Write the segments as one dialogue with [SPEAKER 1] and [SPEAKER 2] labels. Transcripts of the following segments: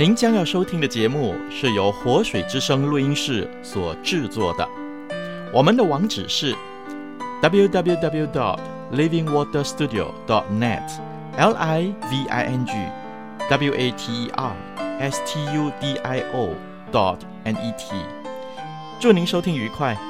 [SPEAKER 1] 您将要收听的节目是由活水之声录音室所制作的。我们的网址是 www.dot livingwaterstudio.dot net l i v i n g w a t e r s t u d i o dot n e t。祝您收听愉快。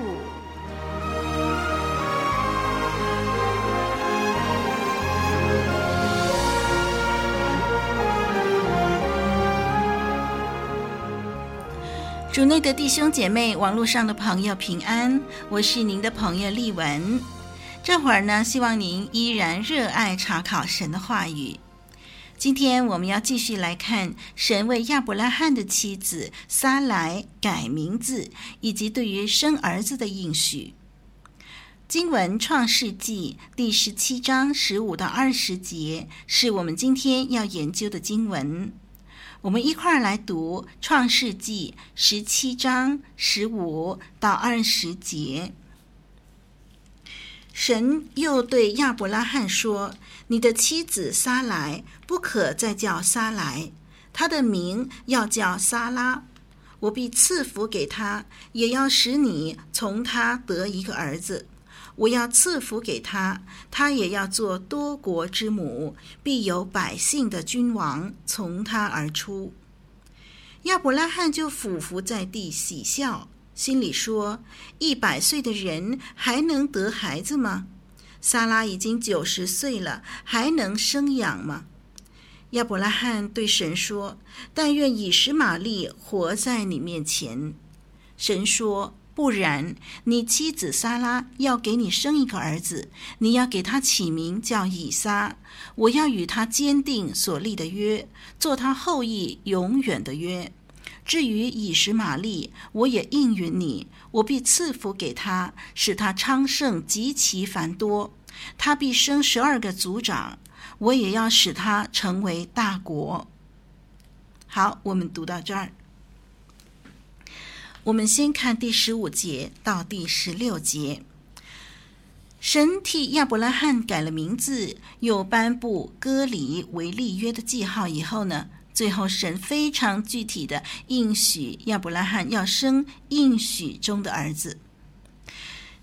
[SPEAKER 2] 主内的弟兄姐妹，网络上的朋友平安，我是您的朋友丽文。这会儿呢，希望您依然热爱查考神的话语。今天我们要继续来看神为亚伯拉罕的妻子撒莱改名字，以及对于生儿子的应许。经文《创世记》第十七章十五到二十节，是我们今天要研究的经文。我们一块儿来读《创世记》十七章十五到二十节。神又对亚伯拉罕说：“你的妻子撒莱不可再叫撒莱，她的名要叫撒拉。我必赐福给她，也要使你从她得一个儿子。”我要赐福给他，他也要做多国之母，必有百姓的君王从他而出。亚伯拉罕就俯伏在地喜笑，心里说：一百岁的人还能得孩子吗？撒拉已经九十岁了，还能生养吗？亚伯拉罕对神说：但愿以实玛利活在你面前。神说。不然，你妻子撒拉要给你生一个儿子，你要给他起名叫以撒。我要与他坚定所立的约，做他后裔永远的约。至于以实玛利，我也应允你，我必赐福给他，使他昌盛极其繁多。他必生十二个族长，我也要使他成为大国。好，我们读到这儿。我们先看第十五节到第十六节。神替亚伯拉罕改了名字，又颁布割礼为立约的记号以后呢，最后神非常具体的应许亚伯拉罕要生应许中的儿子。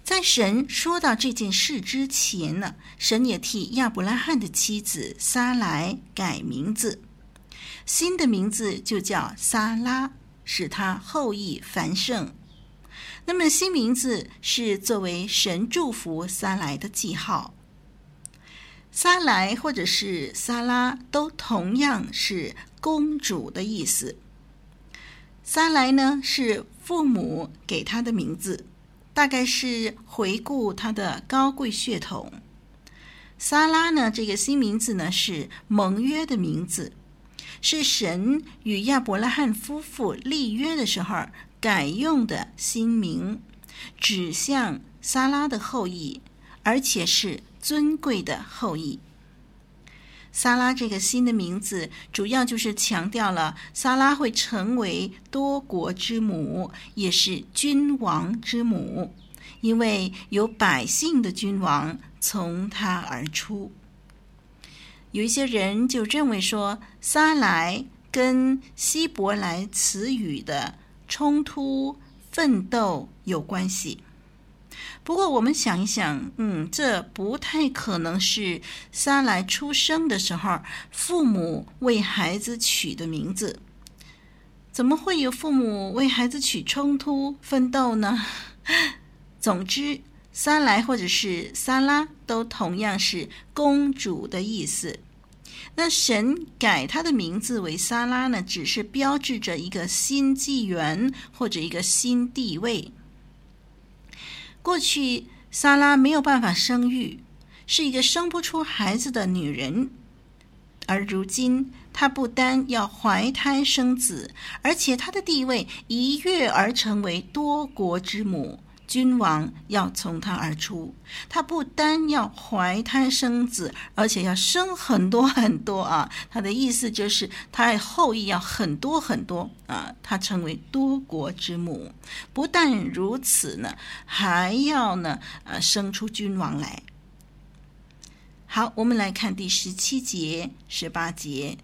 [SPEAKER 2] 在神说到这件事之前呢，神也替亚伯拉罕的妻子撒莱改名字，新的名字就叫撒拉。使他后裔繁盛。那么新名字是作为神祝福撒莱的记号。撒莱或者是撒拉都同样是公主的意思。撒莱呢是父母给她的名字，大概是回顾她的高贵血统。撒拉呢这个新名字呢是盟约的名字。是神与亚伯拉罕夫妇立约的时候改用的新名，指向撒拉的后裔，而且是尊贵的后裔。撒拉这个新的名字，主要就是强调了撒拉会成为多国之母，也是君王之母，因为有百姓的君王从他而出。有一些人就认为说，撒莱跟希伯来词语的冲突、奋斗有关系。不过，我们想一想，嗯，这不太可能是撒莱出生的时候父母为孩子取的名字。怎么会有父母为孩子取冲突、奋斗呢？总之，撒莱或者是撒拉都同样是公主的意思。那神改他的名字为撒拉呢，只是标志着一个新纪元或者一个新地位。过去撒拉没有办法生育，是一个生不出孩子的女人，而如今她不单要怀胎生子，而且她的地位一跃而成为多国之母。君王要从他而出，他不单要怀胎生子，而且要生很多很多啊！他的意思就是，他的后裔要很多很多啊！他成为多国之母，不但如此呢，还要呢，呃，生出君王来。好，我们来看第十七节、十八节，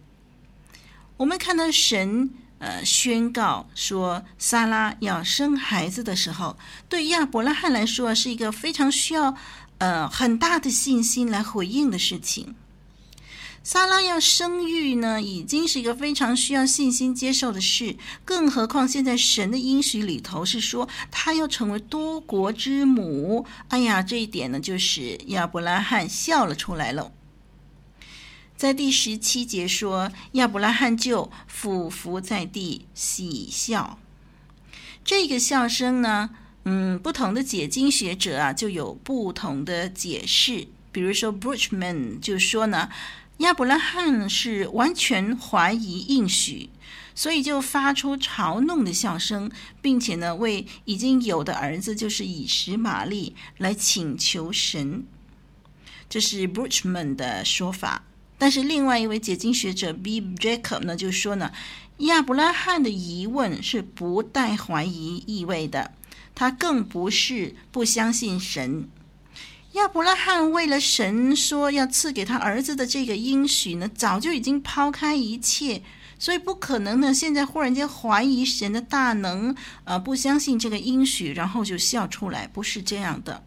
[SPEAKER 2] 我们看到神。呃，宣告说，萨拉要生孩子的时候，对亚伯拉罕来说是一个非常需要呃很大的信心来回应的事情。萨拉要生育呢，已经是一个非常需要信心接受的事，更何况现在神的应许里头是说他要成为多国之母。哎呀，这一点呢，就是亚伯拉罕笑了出来了。在第十七节说，亚伯拉罕就俯伏在地喜笑。这个笑声呢，嗯，不同的解经学者啊，就有不同的解释。比如说，Bruchman 就说呢，亚伯拉罕是完全怀疑应许，所以就发出嘲弄的笑声，并且呢，为已经有的儿子，就是以实玛利来请求神。这是 Bruchman 的说法。但是另外一位解经学者 B. Jacob 呢，就说呢，亚伯拉罕的疑问是不带怀疑意味的，他更不是不相信神。亚伯拉罕为了神说要赐给他儿子的这个应许呢，早就已经抛开一切，所以不可能呢，现在忽然间怀疑神的大能，呃，不相信这个应许，然后就笑出来，不是这样的。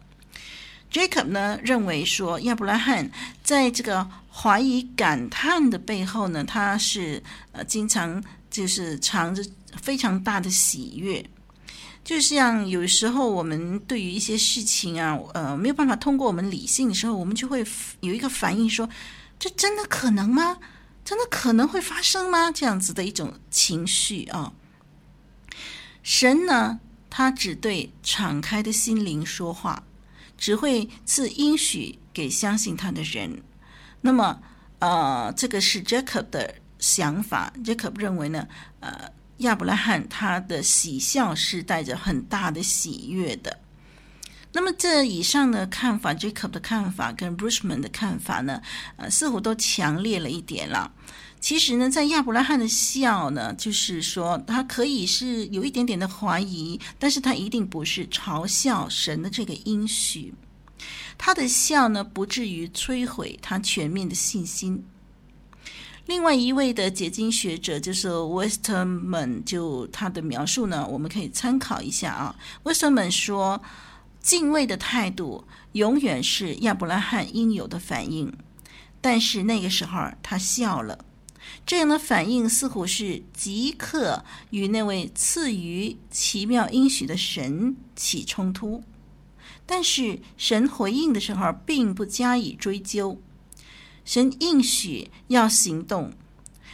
[SPEAKER 2] Jacob 呢，认为说，亚伯拉罕在这个怀疑感叹的背后呢，他是呃经常就是藏着非常大的喜悦，就像有时候我们对于一些事情啊，呃没有办法通过我们理性的时候，我们就会有一个反应说，这真的可能吗？真的可能会发生吗？这样子的一种情绪啊。神呢，他只对敞开的心灵说话。只会赐应许给相信他的人。那么，呃，这个是 Jacob 的想法。Jacob 认为呢，呃，亚伯拉罕他的喜笑是带着很大的喜悦的。那么，这以上的看法，Jacob 的看法跟 Bruchman 的看法呢，呃，似乎都强烈了一点了。其实呢，在亚伯拉罕的笑呢，就是说他可以是有一点点的怀疑，但是他一定不是嘲笑神的这个应许。他的笑呢，不至于摧毁他全面的信心。另外一位的解经学者就是 Westerman，就他的描述呢，我们可以参考一下啊。Westerman 说，敬畏的态度永远是亚伯拉罕应有的反应，但是那个时候他笑了。这样的反应似乎是即刻与那位赐予奇妙应许的神起冲突，但是神回应的时候并不加以追究。神应许要行动，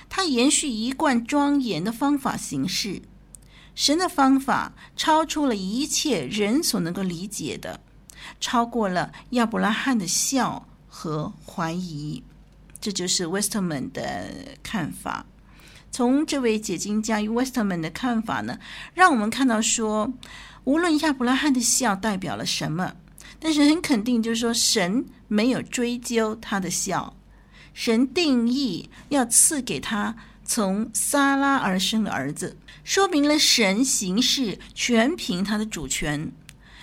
[SPEAKER 2] 他延续一贯庄严的方法行事。神的方法超出了一切人所能够理解的，超过了亚伯拉罕的笑和怀疑。这就是 Westerman 的看法。从这位解经家与 Westerman 的看法呢，让我们看到说，无论亚伯拉罕的笑代表了什么，但是很肯定就是说，神没有追究他的笑，神定义要赐给他从撒拉而生的儿子，说明了神行事全凭他的主权。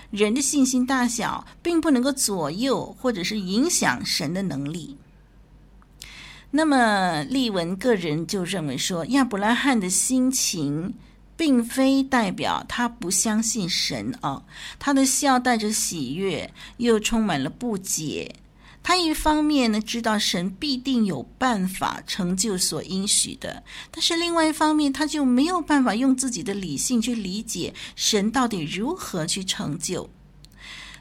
[SPEAKER 2] 人的信心大小，并不能够左右或者是影响神的能力。那么，利文个人就认为说，亚伯拉罕的心情并非代表他不相信神啊，他的笑带着喜悦，又充满了不解。他一方面呢，知道神必定有办法成就所应许的，但是另外一方面，他就没有办法用自己的理性去理解神到底如何去成就。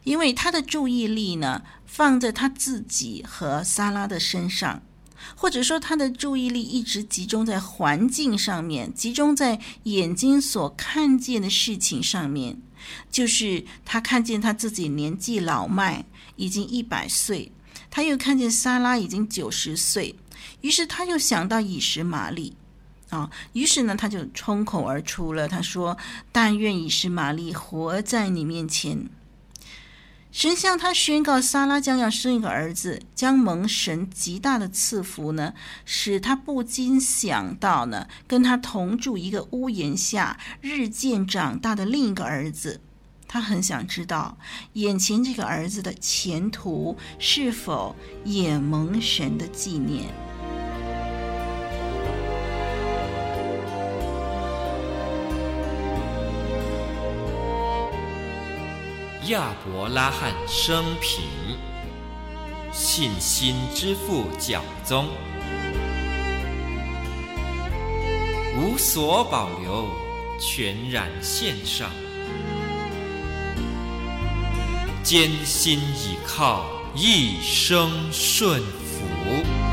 [SPEAKER 2] 因为他的注意力呢放在他自己和撒拉的身上，或者说他的注意力一直集中在环境上面，集中在眼睛所看见的事情上面，就是他看见他自己年纪老迈，已经一百岁，他又看见莎拉已经九十岁，于是他又想到以实玛利。啊、于是呢，他就冲口而出了，他说：“但愿以实玛利活在你面前。”神向他宣告，撒拉将要生一个儿子，将蒙神极大的赐福呢，使他不禁想到呢，跟他同住一个屋檐下、日渐长大的另一个儿子。他很想知道，眼前这个儿子的前途是否也蒙神的纪念。
[SPEAKER 3] 亚伯拉罕生平，信心之父教宗，无所保留，全然献上，艰辛倚靠，一生顺服。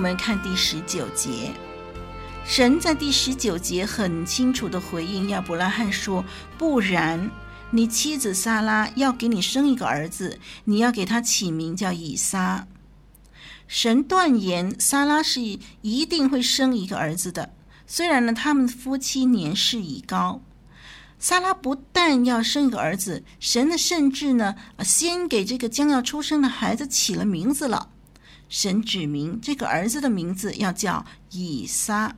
[SPEAKER 2] 我们看第十九节，神在第十九节很清楚地回应亚伯拉罕说：“不然，你妻子撒拉要给你生一个儿子，你要给他起名叫以撒。”神断言撒拉是一定会生一个儿子的。虽然呢，他们夫妻年事已高，撒拉不但要生一个儿子，神呢甚至呢，先给这个将要出生的孩子起了名字了。神指明这个儿子的名字要叫以撒。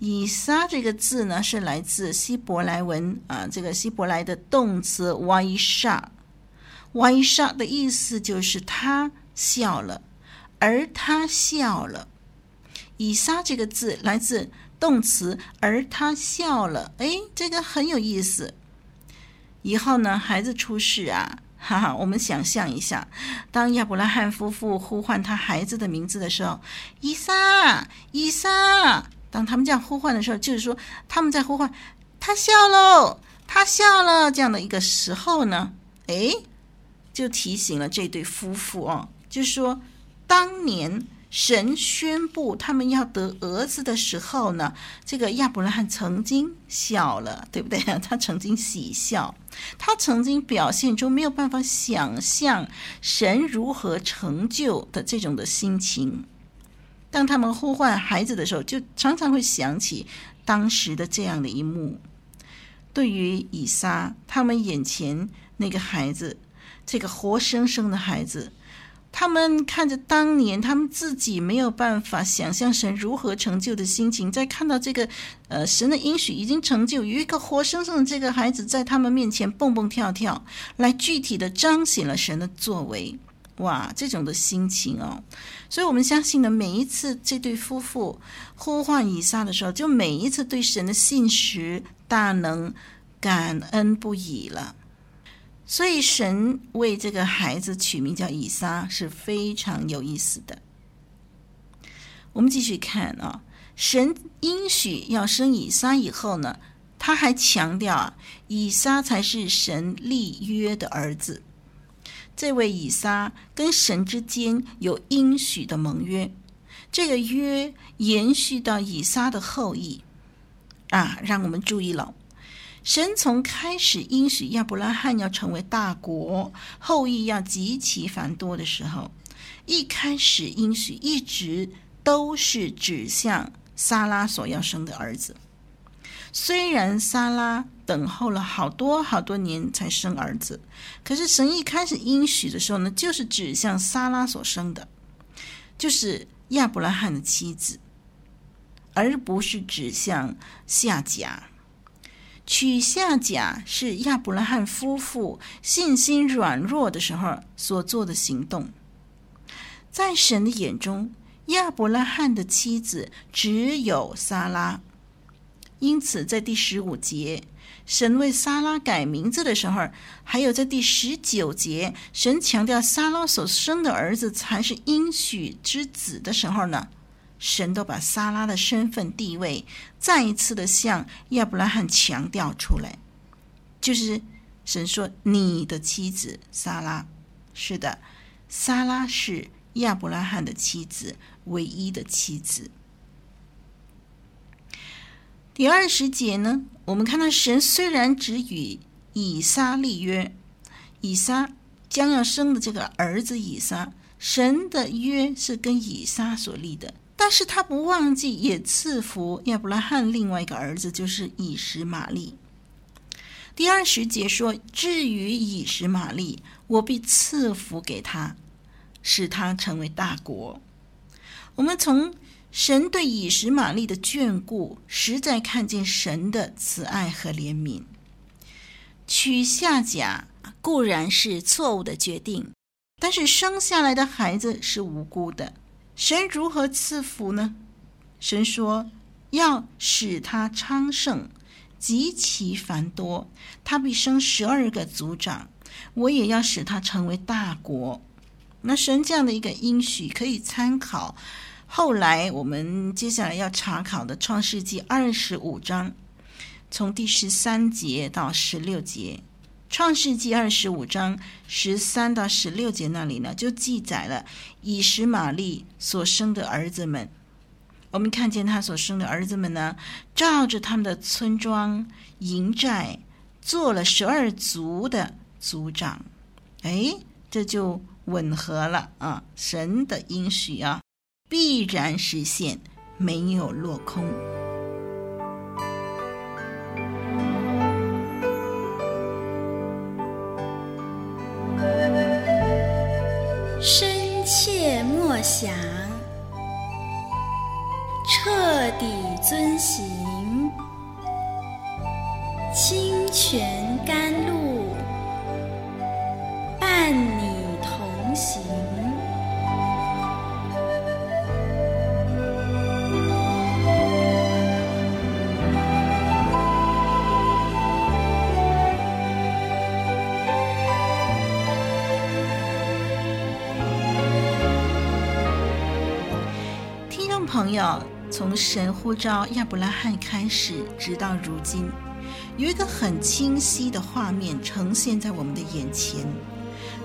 [SPEAKER 2] 以撒这个字呢，是来自希伯来文啊，这个希伯来的动词 “vayisha”，“vayisha” 的意思就是他笑了，而他笑了。以撒这个字来自动词“而他笑了”，哎，这个很有意思。以后呢，孩子出世啊。哈哈，我们想象一下，当亚伯拉罕夫妇呼唤他孩子的名字的时候，伊莎，伊莎。当他们这样呼唤的时候，就是说他们在呼唤，他笑喽，他笑了。这样的一个时候呢，哎，就提醒了这对夫妇哦，就是说当年。神宣布他们要得儿子的时候呢，这个亚伯拉罕曾经笑了，对不对？他曾经喜笑，他曾经表现出没有办法想象神如何成就的这种的心情。当他们呼唤孩子的时候，就常常会想起当时的这样的一幕。对于以撒，他们眼前那个孩子，这个活生生的孩子。他们看着当年他们自己没有办法想象神如何成就的心情，在看到这个，呃，神的应许已经成就，有一个活生生的这个孩子在他们面前蹦蹦跳跳，来具体的彰显了神的作为，哇，这种的心情哦，所以我们相信呢，每一次这对夫妇呼唤以撒的时候，就每一次对神的信实大能感恩不已了。所以，神为这个孩子取名叫以撒是非常有意思的。我们继续看啊，神应许要生以撒以后呢，他还强调啊，以撒才是神立约的儿子。这位以撒跟神之间有应许的盟约，这个约延续到以撒的后裔啊，让我们注意了。神从开始应许亚伯拉罕要成为大国，后裔要极其繁多的时候，一开始应许一直都是指向撒拉所要生的儿子。虽然撒拉等候了好多好多年才生儿子，可是神一开始应许的时候呢，就是指向撒拉所生的，就是亚伯拉罕的妻子，而不是指向夏甲。娶夏甲是亚伯拉罕夫妇信心软弱的时候所做的行动。在神的眼中，亚伯拉罕的妻子只有撒拉，因此，在第十五节，神为撒拉改名字的时候，还有在第十九节，神强调撒拉所生的儿子才是应许之子的时候呢，神都把撒拉的身份地位再一次的向亚伯拉罕强调出来，就是神说：“你的妻子撒拉，是的，撒拉是亚伯拉罕的妻子，唯一的妻子。”第二十节呢，我们看到神虽然只与以撒立约，以撒将要生的这个儿子以撒，神的约是跟以撒所立的，但是他不忘记也赐福亚伯拉罕另外一个儿子，就是以实玛利。第二十节说：“至于以实玛利，我必赐福给他，使他成为大国。”我们从神对以实玛利的眷顾，实在看见神的慈爱和怜悯。娶夏甲固然是错误的决定，但是生下来的孩子是无辜的。神如何赐福呢？神说要使他昌盛，极其繁多，他必生十二个族长，我也要使他成为大国。那神这样的一个应许可以参考。后来，我们接下来要查考的《创世纪》二十五章，从第十三节到十六节，《创世纪》二十五章十三到十六节那里呢，就记载了以实玛利所生的儿子们。我们看见他所生的儿子们呢，照着他们的村庄营寨，做了十二族的族长。哎，这就吻合了啊，神的应许啊。必然实现，没有落空。
[SPEAKER 4] 想，彻底遵行，清泉
[SPEAKER 2] 友，从神呼召亚伯拉罕开始，直到如今，有一个很清晰的画面呈现在我们的眼前，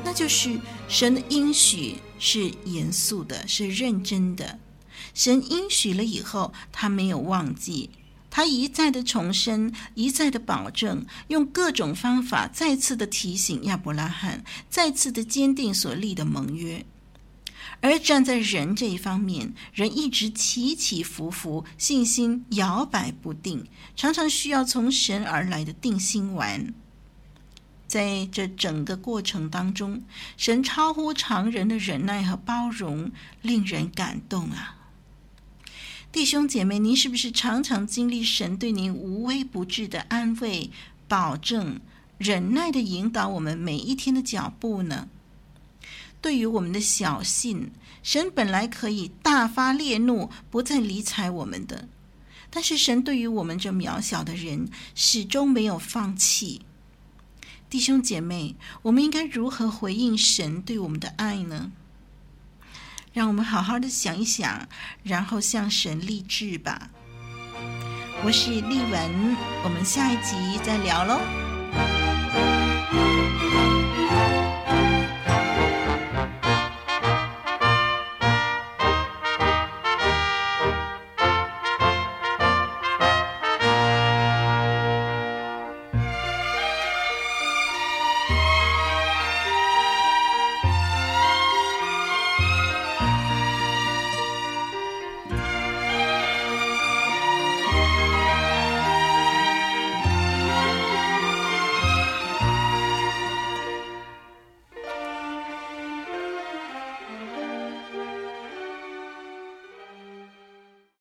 [SPEAKER 2] 那就是神的应许是严肃的，是认真的。神应许了以后，他没有忘记，他一再的重申，一再的保证，用各种方法再次的提醒亚伯拉罕，再次的坚定所立的盟约。而站在人这一方面，人一直起起伏伏，信心摇摆不定，常常需要从神而来的定心丸。在这整个过程当中，神超乎常人的忍耐和包容，令人感动啊！弟兄姐妹，您是不是常常经历神对您无微不至的安慰、保证、忍耐的引导我们每一天的脚步呢？对于我们的小信，神本来可以大发烈怒，不再理睬我们的，但是神对于我们这渺小的人，始终没有放弃。弟兄姐妹，我们应该如何回应神对我们的爱呢？让我们好好的想一想，然后向神立志吧。我是丽文，我们下一集再聊喽。